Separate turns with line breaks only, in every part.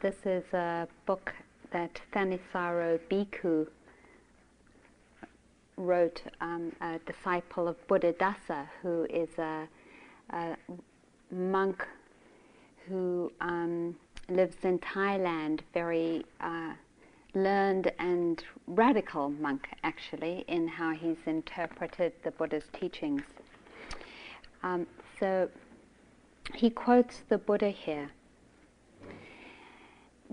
this is a book that Thanissaro Bhikkhu wrote, um, a disciple of Buddhadasa, who is a, a monk who um, lives in Thailand, very uh, learned and radical monk, actually, in how he's interpreted the Buddha's teachings. Um, so he quotes the Buddha here.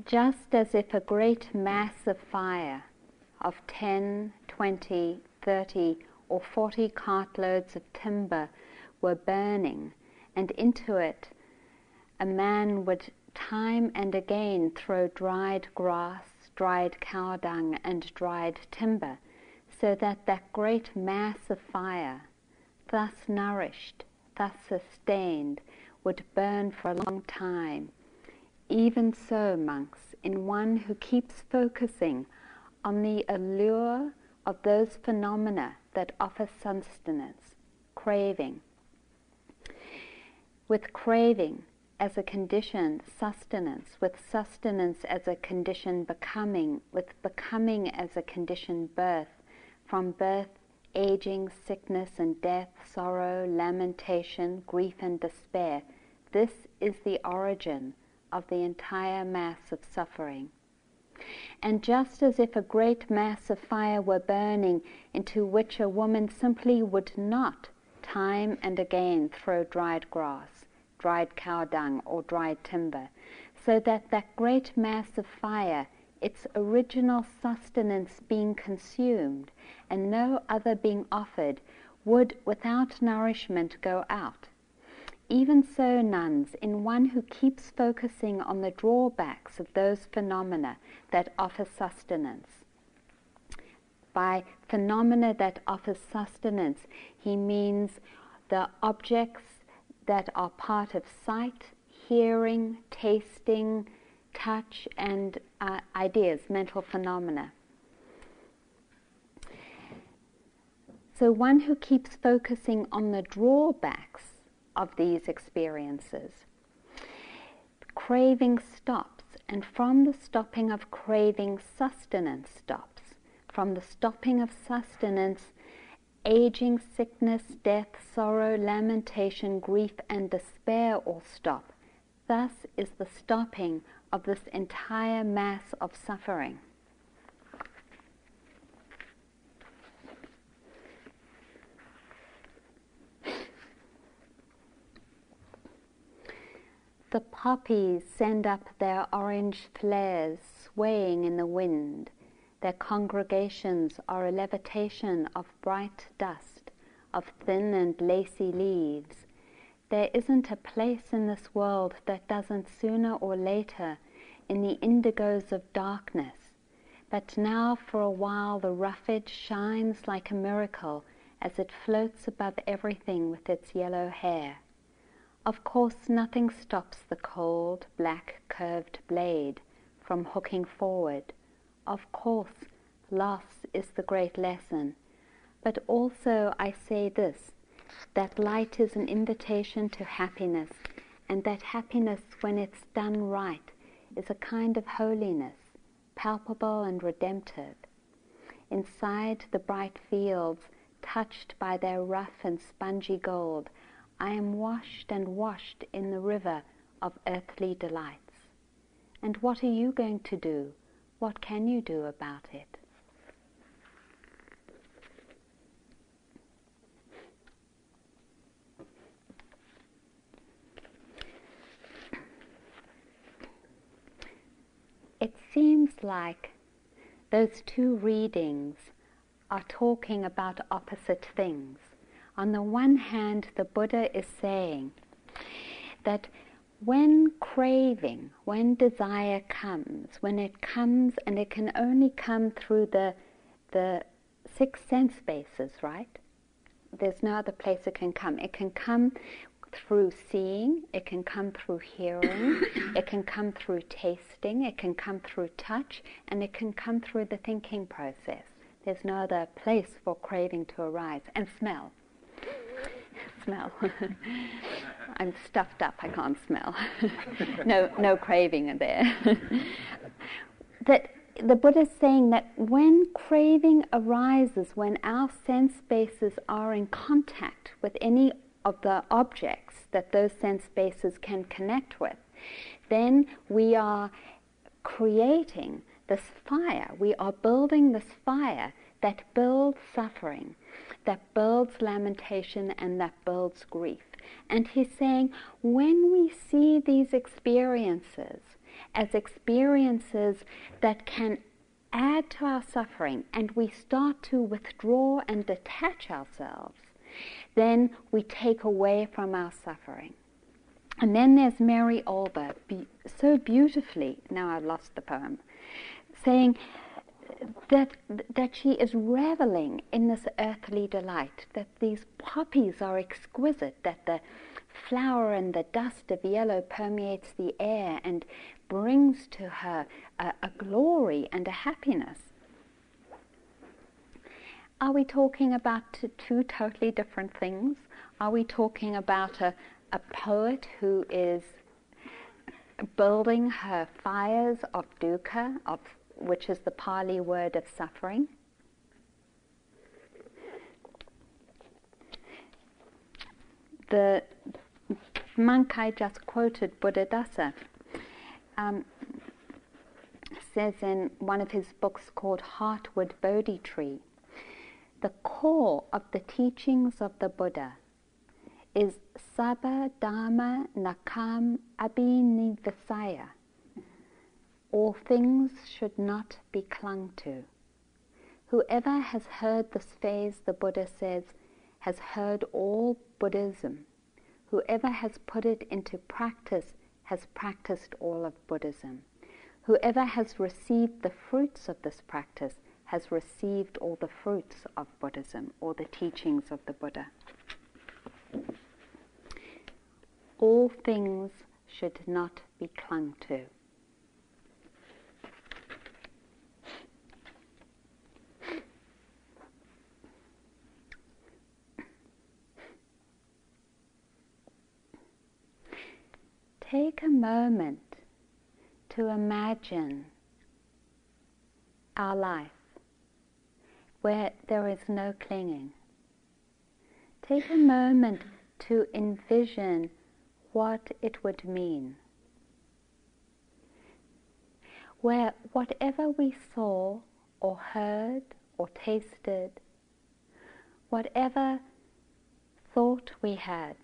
Just as if a great mass of fire of 10, 20, 30, or 40 cartloads of timber were burning, and into it a man would time and again throw dried grass, dried cow dung, and dried timber, so that that great mass of fire, thus nourished, thus sustained, would burn for a long time. Even so, monks, in one who keeps focusing on the allure of those phenomena that offer sustenance, craving. With craving as a condition, sustenance, with sustenance as a condition, becoming, with becoming as a condition, birth, from birth, aging, sickness and death, sorrow, lamentation, grief and despair. This is the origin of the entire mass of suffering. And just as if a great mass of fire were burning into which a woman simply would not time and again throw dried grass, dried cow dung, or dried timber, so that that great mass of fire, its original sustenance being consumed and no other being offered, would without nourishment go out. Even so, nuns, in one who keeps focusing on the drawbacks of those phenomena that offer sustenance. By phenomena that offer sustenance, he means the objects that are part of sight, hearing, tasting, touch, and uh, ideas, mental phenomena. So, one who keeps focusing on the drawbacks of these experiences. Craving stops, and from the stopping of craving, sustenance stops. From the stopping of sustenance, aging, sickness, death, sorrow, lamentation, grief, and despair all stop. Thus is the stopping of this entire mass of suffering. The poppies send up their orange flares swaying in the wind. Their congregations are a levitation of bright dust, of thin and lacy leaves. There isn't a place in this world that doesn't sooner or later, in the indigos of darkness. But now for a while the roughage shines like a miracle as it floats above everything with its yellow hair. Of course, nothing stops the cold, black, curved blade from hooking forward. Of course, loss is the great lesson. But also, I say this that light is an invitation to happiness, and that happiness, when it's done right, is a kind of holiness, palpable and redemptive. Inside the bright fields, touched by their rough and spongy gold, I am washed and washed in the river of earthly delights. And what are you going to do? What can you do about it? It seems like those two readings are talking about opposite things on the one hand, the Buddha is saying that when craving, when desire comes, when it comes and it can only come through the, the six sense bases, right? There's no other place it can come. It can come through seeing, it can come through hearing, it can come through tasting, it can come through touch, and it can come through the thinking process. There's no other place for craving to arise. And smell smell. I'm stuffed up, I can't smell. no, no craving there. that the Buddha is saying that when craving arises, when our sense bases are in contact with any of the objects that those sense bases can connect with, then we are creating this fire. We are building this fire that builds suffering, that builds lamentation, and that builds grief. And he's saying when we see these experiences as experiences that can add to our suffering and we start to withdraw and detach ourselves, then we take away from our suffering. And then there's Mary Oliver, be- so beautifully, now I've lost the poem, saying that, that she is reveling in this earthly delight, that these poppies are exquisite, that the flower and the dust of yellow permeates the air and brings to her a, a glory and a happiness. Are we talking about two totally different things? Are we talking about a, a poet who is building her fires of dukkha, of, which is the Pali word of suffering? The monk I just quoted, Buddhadasa, um, says in one of his books called Heartwood Bodhi Tree, the core of the teachings of the Buddha is Sabbe Dhamma Nalam Abhinivesaya. All things should not be clung to. Whoever has heard this phase, the Buddha says, has heard all Buddhism. Whoever has put it into practice has practiced all of Buddhism. Whoever has received the fruits of this practice has received all the fruits of Buddhism or the teachings of the Buddha. All things should not be clung to. take a moment to imagine our life where there is no clinging. Take a moment to envision what it would mean. Where whatever we saw or heard or tasted, whatever thought we had,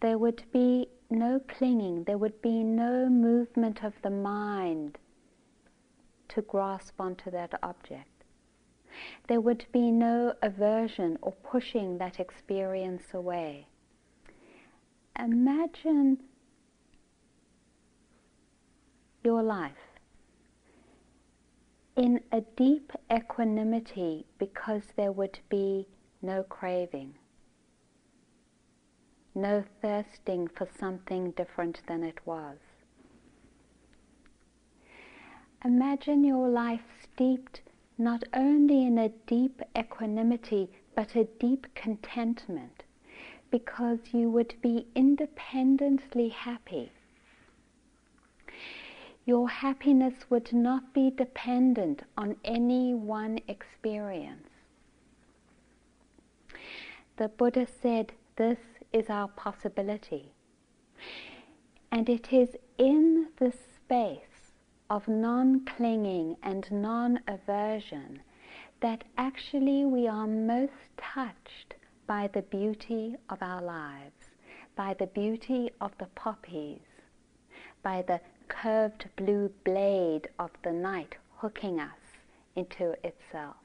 there would be no clinging, there would be no movement of the mind to grasp onto that object. There would be no aversion or pushing that experience away. Imagine your life in a deep equanimity because there would be no craving no thirsting for something different than it was. Imagine your life steeped not only in a deep equanimity but a deep contentment because you would be independently happy. Your happiness would not be dependent on any one experience. The Buddha said, This is our possibility. And it is in the space of non clinging and non aversion that actually we are most touched by the beauty of our lives, by the beauty of the poppies, by the curved blue blade of the night hooking us into itself.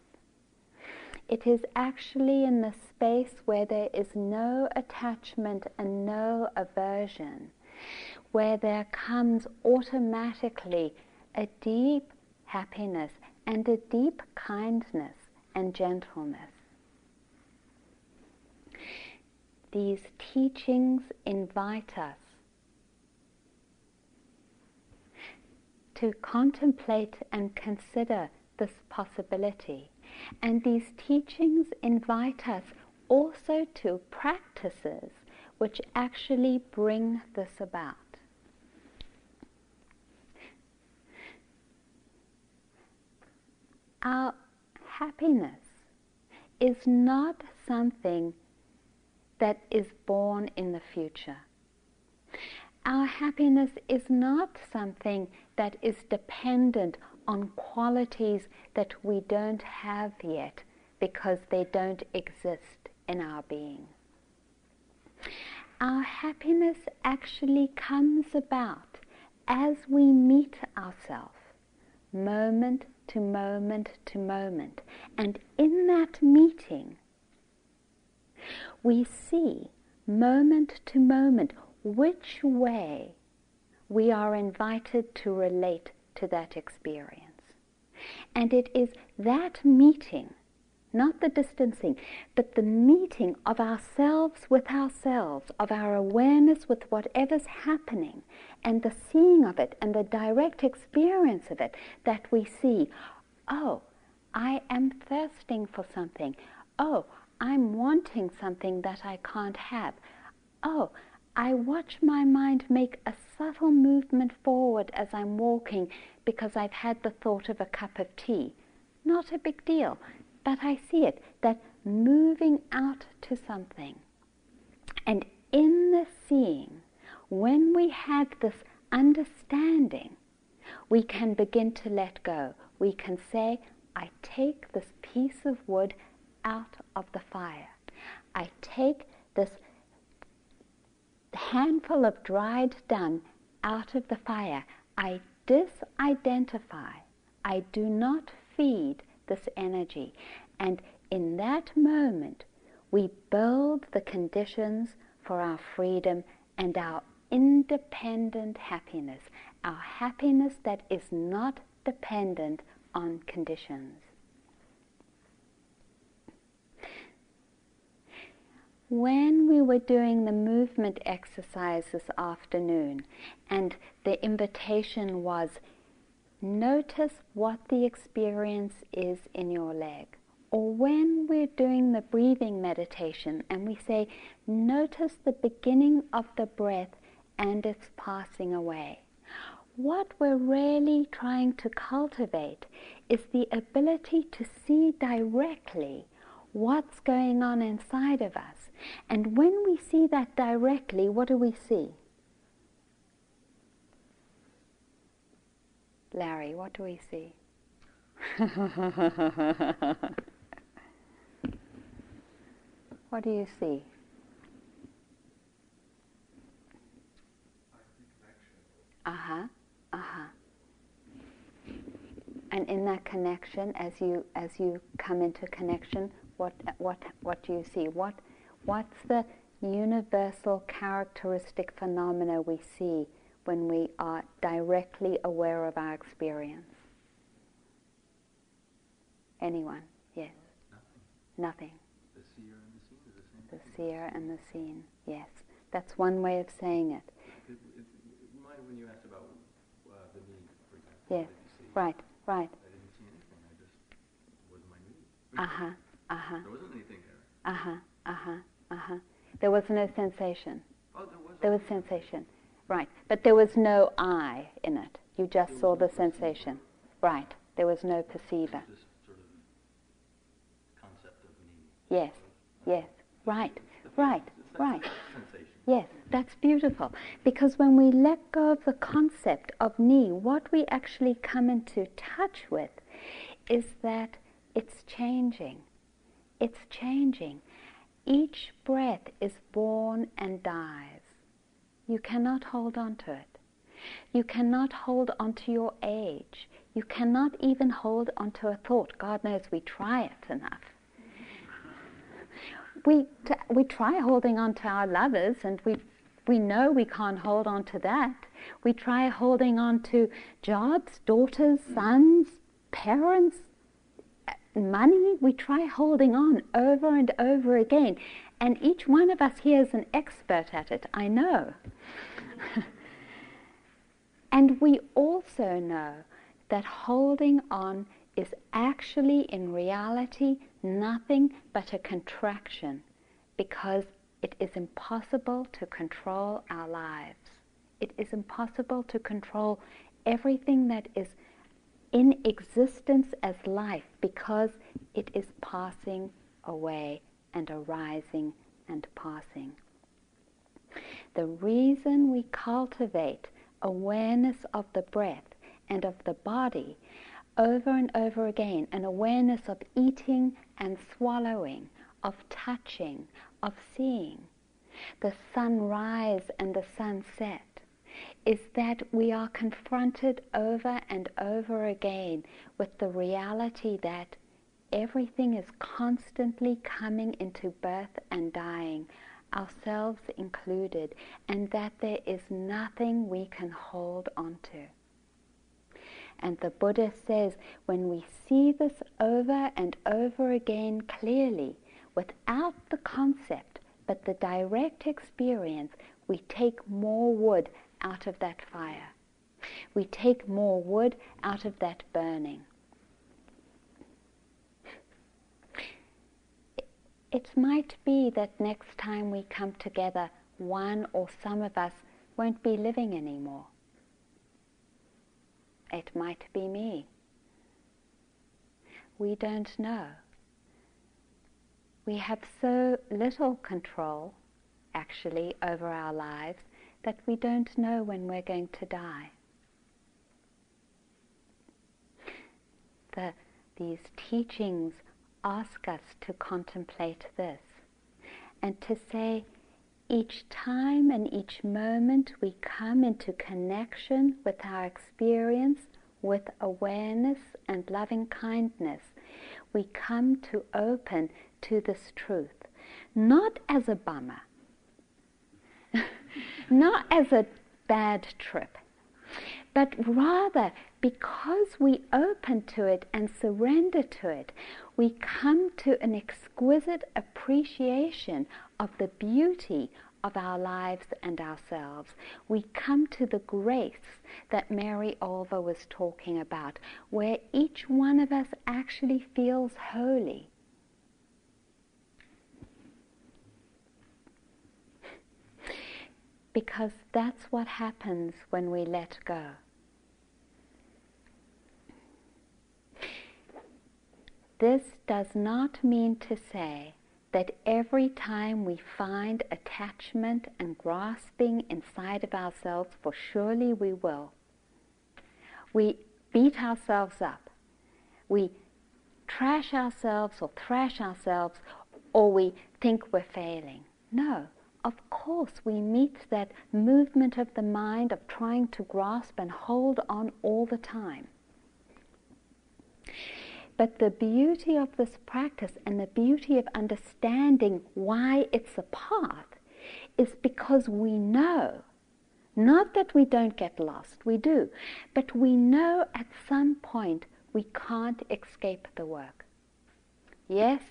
It is actually in the space where there is no attachment and no aversion, where there comes automatically a deep happiness and a deep kindness and gentleness. These teachings invite us to contemplate and consider this possibility and these teachings invite us also to practices which actually bring this about. Our happiness is not something that is born in the future. Our happiness is not something that is dependent on qualities that we don't have yet because they don't exist in our being. Our happiness actually comes about as we meet ourselves, moment to moment to moment. And in that meeting, we see moment to moment which way we are invited to relate to that experience. And it is that meeting, not the distancing, but the meeting of ourselves with ourselves, of our awareness with whatever's happening, and the seeing of it, and the direct experience of it, that we see, oh, I am thirsting for something. Oh, I'm wanting something that I can't have. Oh, I watch my mind make a subtle movement forward as I'm walking because I've had the thought of a cup of tea. Not a big deal, but I see it, that moving out to something. And in the seeing, when we have this understanding, we can begin to let go. We can say, I take this piece of wood out of the fire. I take this handful of dried dung out of the fire. I disidentify. I do not feed this energy. And in that moment, we build the conditions for our freedom and our independent happiness, our happiness that is not dependent on conditions. When we were doing the movement exercise this afternoon, and the invitation was notice what the experience is in your leg. Or when we're doing the breathing meditation and we say, notice the beginning of the breath and its passing away. What we're really trying to cultivate is the ability to see directly what's going on inside of us. And when we see that directly, what do we see? Larry, what do we see? what do you see? Uh huh. Uh huh. And in that connection, as you as you come into connection, what, what, what do you see? What, what's the universal characteristic phenomena we see when we are directly aware of our experience? Anyone? Yes.
Nothing.
Nothing.
The seer and the seen is the same.
The seer and the seen. Yes. That's one way of saying it.
It, it, it reminded when you asked about uh, the need, for example.
Yes.
What did you see?
Right, right.
I didn't see anything. I just wasn't my need.
Uh huh. Uh huh.
There wasn't anything there.
Uh huh. Uh huh. Uh huh. There was no sensation.
Oh, there was.
There was sensation. Right. But there was no I in it. You just saw the sensation. Right. There was no perceiver.
This sort of concept of need.
Yes. Yes. Right. Right. Right. Yes, that's beautiful. Because when we let go of the concept of me, what we actually come into touch with is that it's changing. It's changing. Each breath is born and dies. You cannot hold on to it. You cannot hold on to your age. You cannot even hold on to a thought. God knows we try it enough we, t- we try holding on to our lovers and we, we know we can't hold on to that. We try holding on to jobs, daughters, sons, parents, money. We try holding on over and over again. And each one of us here is an expert at it, I know. and we also know that holding on is actually, in reality, nothing but a contraction because it is impossible to control our lives. It is impossible to control everything that is in existence as life because it is passing away and arising and passing. The reason we cultivate awareness of the breath and of the body over and over again, an awareness of eating and swallowing, of touching, of seeing, the sunrise and the sunset, is that we are confronted over and over again with the reality that everything is constantly coming into birth and dying, ourselves included, and that there is nothing we can hold onto. And the Buddha says when we see this over and over again clearly, without the concept, but the direct experience, we take more wood out of that fire. We take more wood out of that burning. It might be that next time we come together, one or some of us won't be living anymore. It might be me. We don't know. We have so little control, actually, over our lives that we don't know when we're going to die. The, these teachings ask us to contemplate this and to say, each time and each moment we come into connection with our experience, with awareness and loving kindness, we come to open to this truth, not as a bummer, not as a bad trip, but rather because we open to it and surrender to it, we come to an exquisite appreciation of the beauty of our lives and ourselves. We come to the grace that Mary Oliver was talking about, where each one of us actually feels holy. Because that's what happens when we let go. This does not mean to say that every time we find attachment and grasping inside of ourselves, for surely we will, we beat ourselves up. We trash ourselves or thrash ourselves or we think we're failing. No, of course we meet that movement of the mind of trying to grasp and hold on all the time. But the beauty of this practice and the beauty of understanding why it's a path is because we know, not that we don't get lost, we do, but we know at some point we can't escape the work. Yes,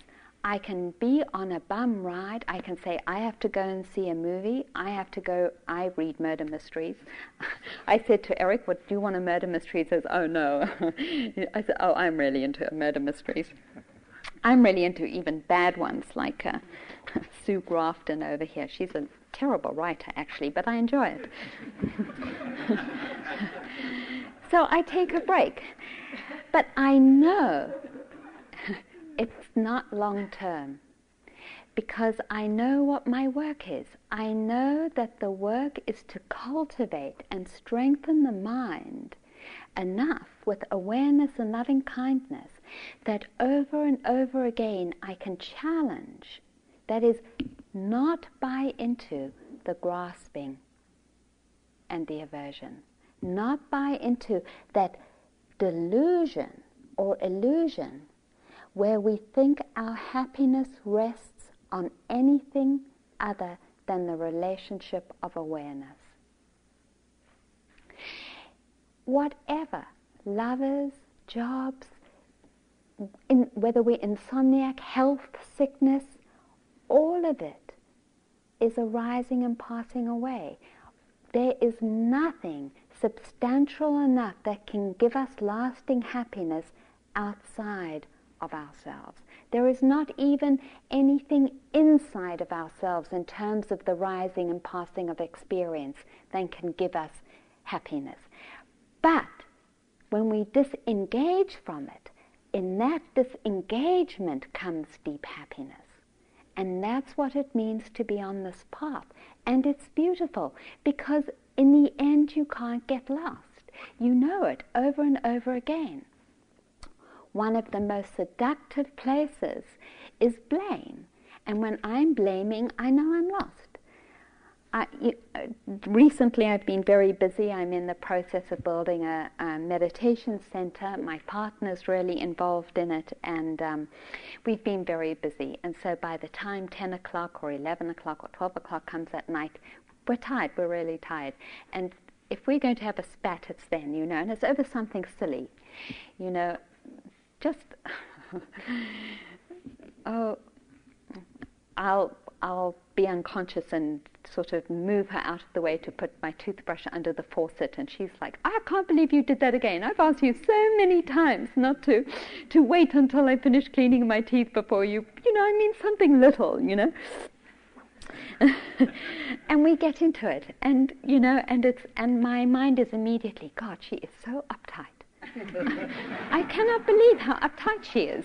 I can be on a bum ride. I can say, I have to go and see a movie. I have to go, I read murder mysteries. I said to Eric, what, do you want a murder mystery? He says, oh no. I said, oh, I'm really into murder mysteries. I'm really into even bad ones like uh, Sue Grafton over here. She's a terrible writer, actually, but I enjoy it. so I take a break. But I know it's not long term because I know what my work is. I know that the work is to cultivate and strengthen the mind enough with awareness and loving kindness that over and over again I can challenge, that is, not buy into the grasping and the aversion, not buy into that delusion or illusion where we think our happiness rests on anything other than the relationship of awareness. Whatever, lovers, jobs, in, whether we're insomniac, health, sickness, all of it is arising and passing away. There is nothing substantial enough that can give us lasting happiness outside of ourselves. There is not even anything inside of ourselves in terms of the rising and passing of experience that can give us happiness. But when we disengage from it, in that disengagement comes deep happiness. And that's what it means to be on this path. And it's beautiful because in the end you can't get lost. You know it over and over again. One of the most seductive places is blame. And when I'm blaming, I know I'm lost. I, uh, recently, I've been very busy. I'm in the process of building a, a meditation center. My partner's really involved in it, and um, we've been very busy. And so, by the time 10 o'clock or 11 o'clock or 12 o'clock comes at night, we're tired. We're really tired. And if we're going to have a spat, it's then, you know, and it's over something silly, you know, just oh, I'll I'll be unconscious and sort of move her out of the way to put my toothbrush under the faucet. And she's like i can't believe you did that again. I've asked you so many times not to to wait until i finish cleaning my teeth before you. You know i mean something little you know. And we get into it. And you know and it's and my mind is immediately god she is so uptight I cannot believe how uptight she is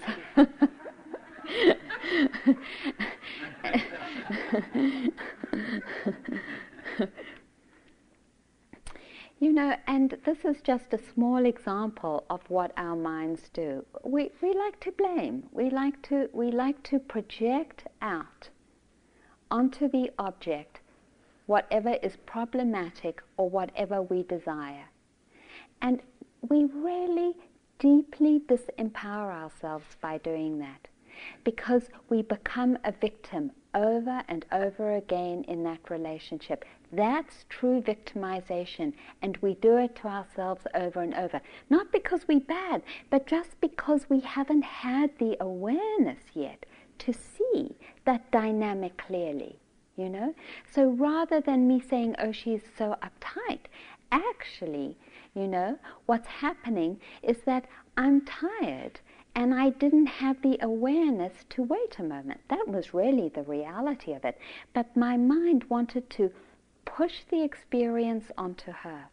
you know, and this is just a small example of what our minds do. We, we like to blame. We like to, we like to project out onto the object whatever is problematic or whatever we desire. And we really deeply disempower ourselves by doing that because we become a victim over and over again in that relationship. That's true victimization, and we do it to ourselves over and over. Not because we're bad, but just because we haven't had the awareness yet to see that dynamic clearly, you know? So rather than me saying, oh, she's so uptight, actually, you know, what's happening is that I'm tired and I didn't have the awareness to wait a moment. That was really the reality of it. But my mind wanted to push the experience onto her.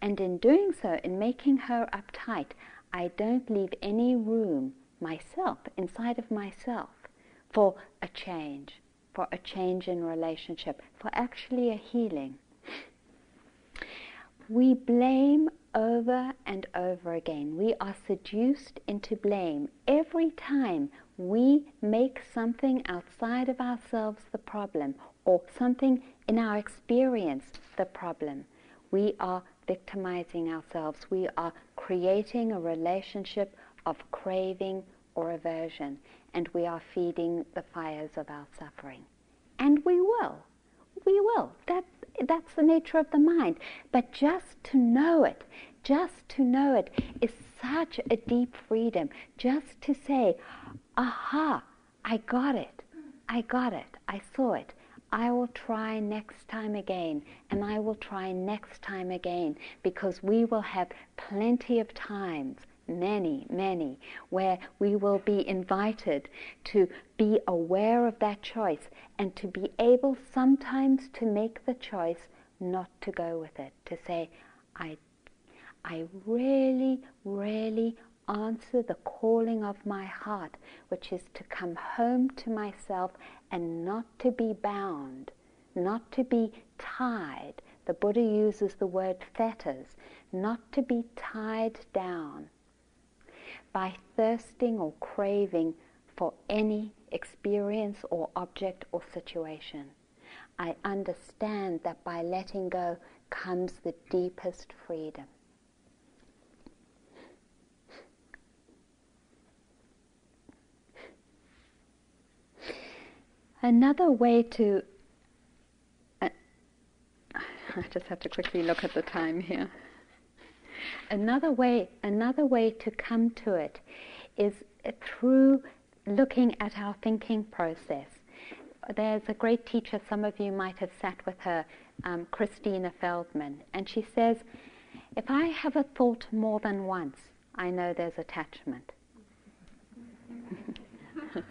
And in doing so, in making her uptight, I don't leave any room myself, inside of myself, for a change, for a change in relationship, for actually a healing. We blame over and over again. We are seduced into blame every time we make something outside of ourselves the problem or something in our experience the problem. We are victimizing ourselves. We are creating a relationship of craving or aversion, and we are feeding the fires of our suffering. And we will. We will. That, that's the nature of the mind. But just to know it, just to know it is such a deep freedom. Just to say, aha, I got it. I got it. I saw it. I will try next time again, and I will try next time again, because we will have plenty of times, many, many, where we will be invited to be aware of that choice and to be able sometimes to make the choice not to go with it, to say, I I really, really answer the calling of my heart, which is to come home to myself and not to be bound, not to be tied. The Buddha uses the word fetters, not to be tied down by thirsting or craving for any experience or object or situation. I understand that by letting go comes the deepest freedom. Another way to, uh, I just have to quickly look at the time here. Another way, another way to come to it is through looking at our thinking process. There's a great teacher, some of you might have sat with her, um, Christina Feldman, and she says, if I have a thought more than once, I know there's attachment.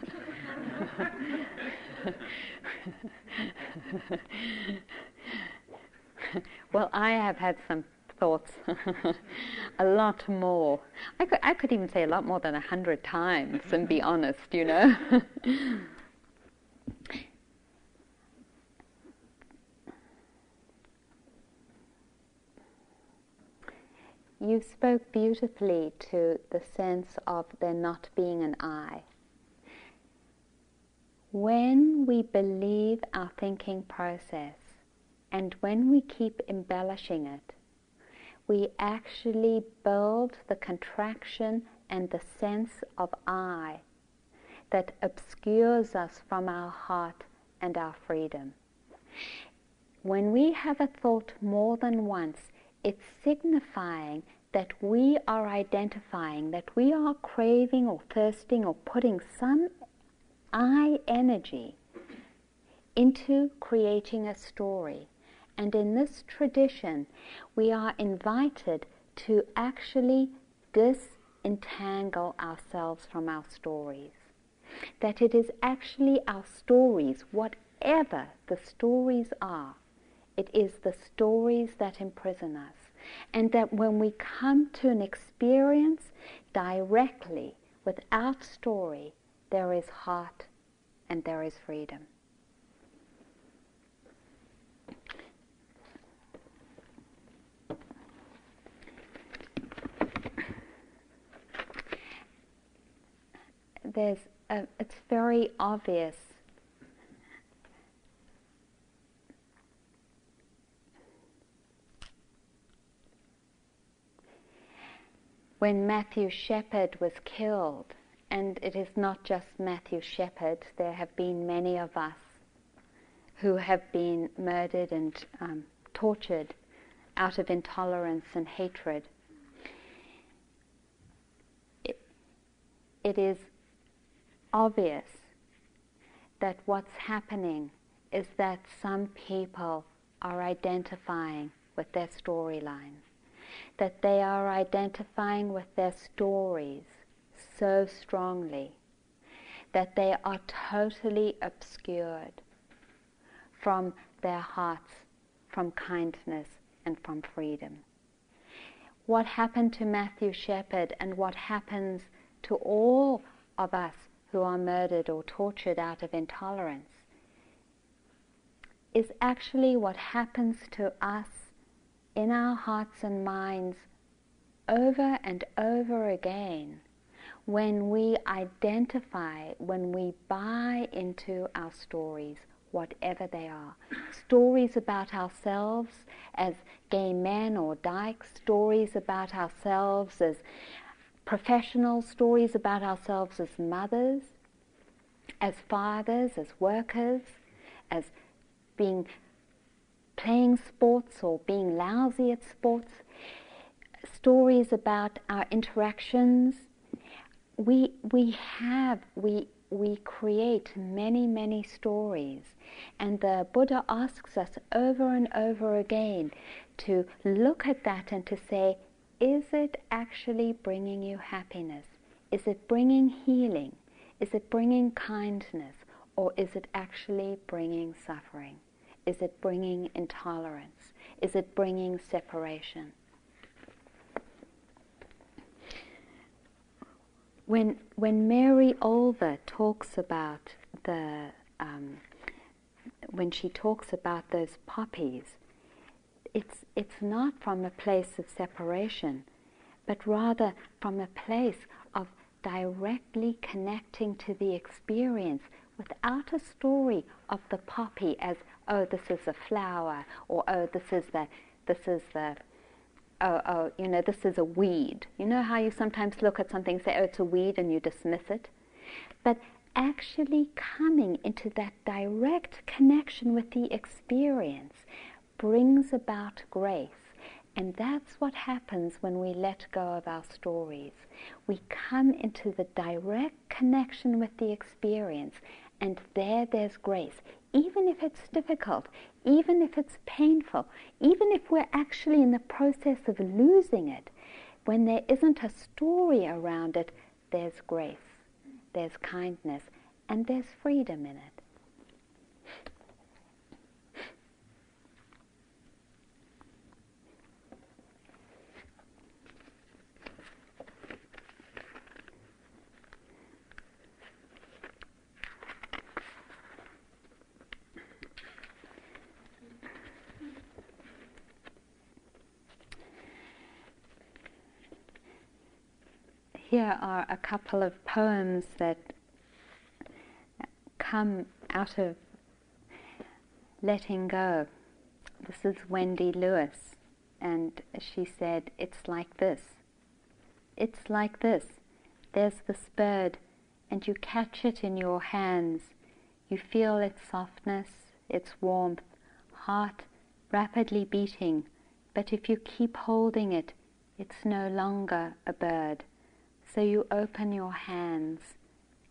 well, I have had some thoughts, a lot more. I could, I could even say a lot more than a hundred times and be honest, you know. you spoke beautifully to the sense of there not being an I. When we believe our thinking process and when we keep embellishing it, we actually build the contraction and the sense of I that obscures us from our heart and our freedom. When we have a thought more than once, it's signifying that we are identifying, that we are craving or thirsting or putting some I energy into creating a story. And in this tradition, we are invited to actually disentangle ourselves from our stories. That it is actually our stories, whatever the stories are, it is the stories that imprison us. And that when we come to an experience directly, without story, there is heart and there is freedom. There's it's very obvious when Matthew Shepard was killed, and it is not just Matthew Shepard, there have been many of us who have been murdered and um, tortured out of intolerance and hatred. It, it is obvious that what's happening is that some people are identifying with their storyline that they are identifying with their stories so strongly that they are totally obscured from their hearts, from kindness, and from freedom. What happened to Matthew Shepard and what happens to all of us who are murdered or tortured out of intolerance is actually what happens to us in our hearts and minds over and over again when we identify, when we buy into our stories, whatever they are. Stories about ourselves as gay men or dykes, stories about ourselves as professionals, stories about ourselves as mothers, as fathers, as workers, as being playing sports or being lousy at sports, stories about our interactions. We, we have, we, we create many, many stories. And the Buddha asks us over and over again to look at that and to say, is it actually bringing you happiness? Is it bringing healing? Is it bringing kindness? Or is it actually bringing suffering? Is it bringing intolerance? Is it bringing separation? When, when Mary Oliver talks about the, um, when she talks about those poppies, it's, it's not from a place of separation, but rather from a place of directly connecting to the experience without a story of the poppy as oh, this is a flower, or oh, this is the, this is the, oh, oh, you know, this is a weed. You know how you sometimes look at something and say, oh, it's a weed, and you dismiss it? But actually coming into that direct connection with the experience brings about grace. And that's what happens when we let go of our stories. We come into the direct connection with the experience, and there there's grace even if it's difficult, even if it's painful, even if we're actually in the process of losing it, when there isn't a story around it, there's grace, there's kindness, and there's freedom in it. Here are a couple of poems that come out of letting go. This is Wendy Lewis, and she said, It's like this. It's like this. There's this bird, and you catch it in your hands. You feel its softness, its warmth, heart rapidly beating, but if you keep holding it, it's no longer a bird. So you open your hands,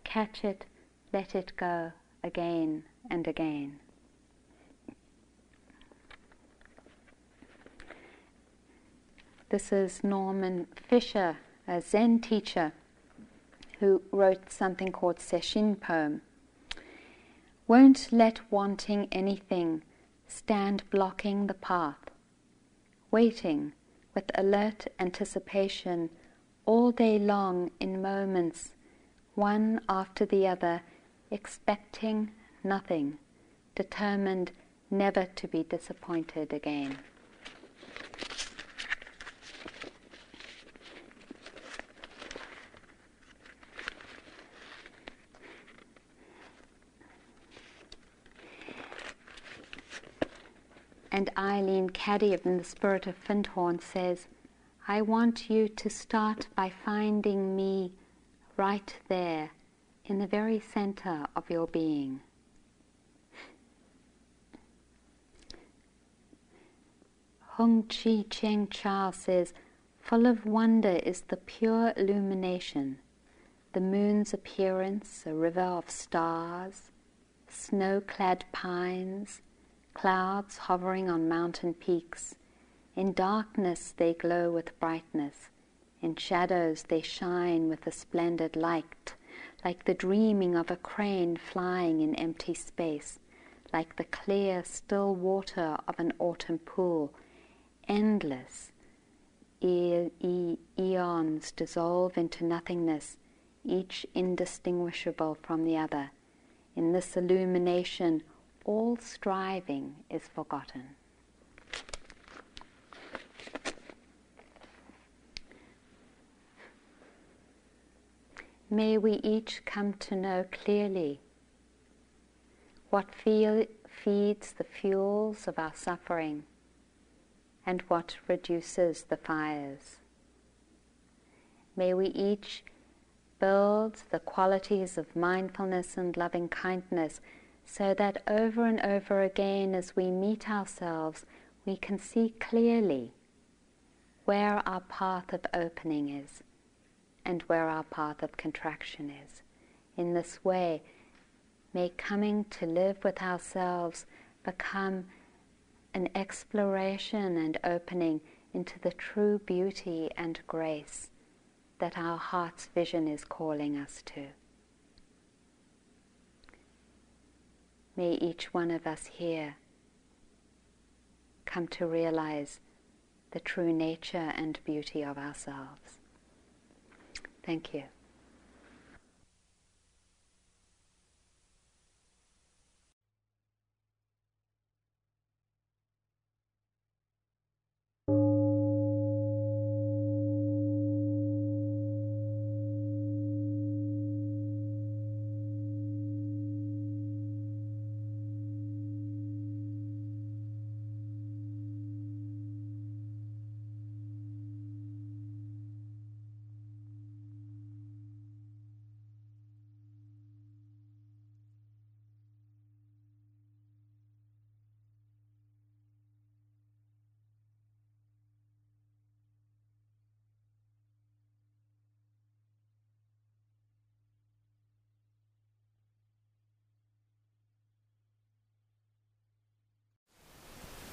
catch it, let it go again and again. This is Norman Fischer, a Zen teacher who wrote something called Sesshin poem. Won't let wanting anything stand blocking the path, waiting with alert anticipation all day long in moments, one after the other, expecting nothing, determined never to be disappointed again. And Eileen Caddy in the Spirit of Findhorn says, I want you to start by finding me right there in the very center of your being. Hung Chi Cheng Chao says, Full of wonder is the pure illumination, the moon's appearance, a river of stars, snow clad pines, clouds hovering on mountain peaks in darkness they glow with brightness, in shadows they shine with a splendid light, like the dreaming of a crane flying in empty space, like the clear, still water of an autumn pool, endless. E- e- eons dissolve into nothingness, each indistinguishable from the other. In this illumination, all striving is forgotten. May we each come to know clearly what feel, feeds the fuels of our suffering and what reduces the fires. May we each build the qualities of mindfulness and loving kindness so that over and over again as we meet ourselves, we can see clearly where our path of opening is and where our path of contraction is. In this way, may coming to live with ourselves become an exploration and opening into the true beauty and grace that our heart's vision is calling us to. May each one of us here come to realize the true nature and beauty of ourselves. Thank you.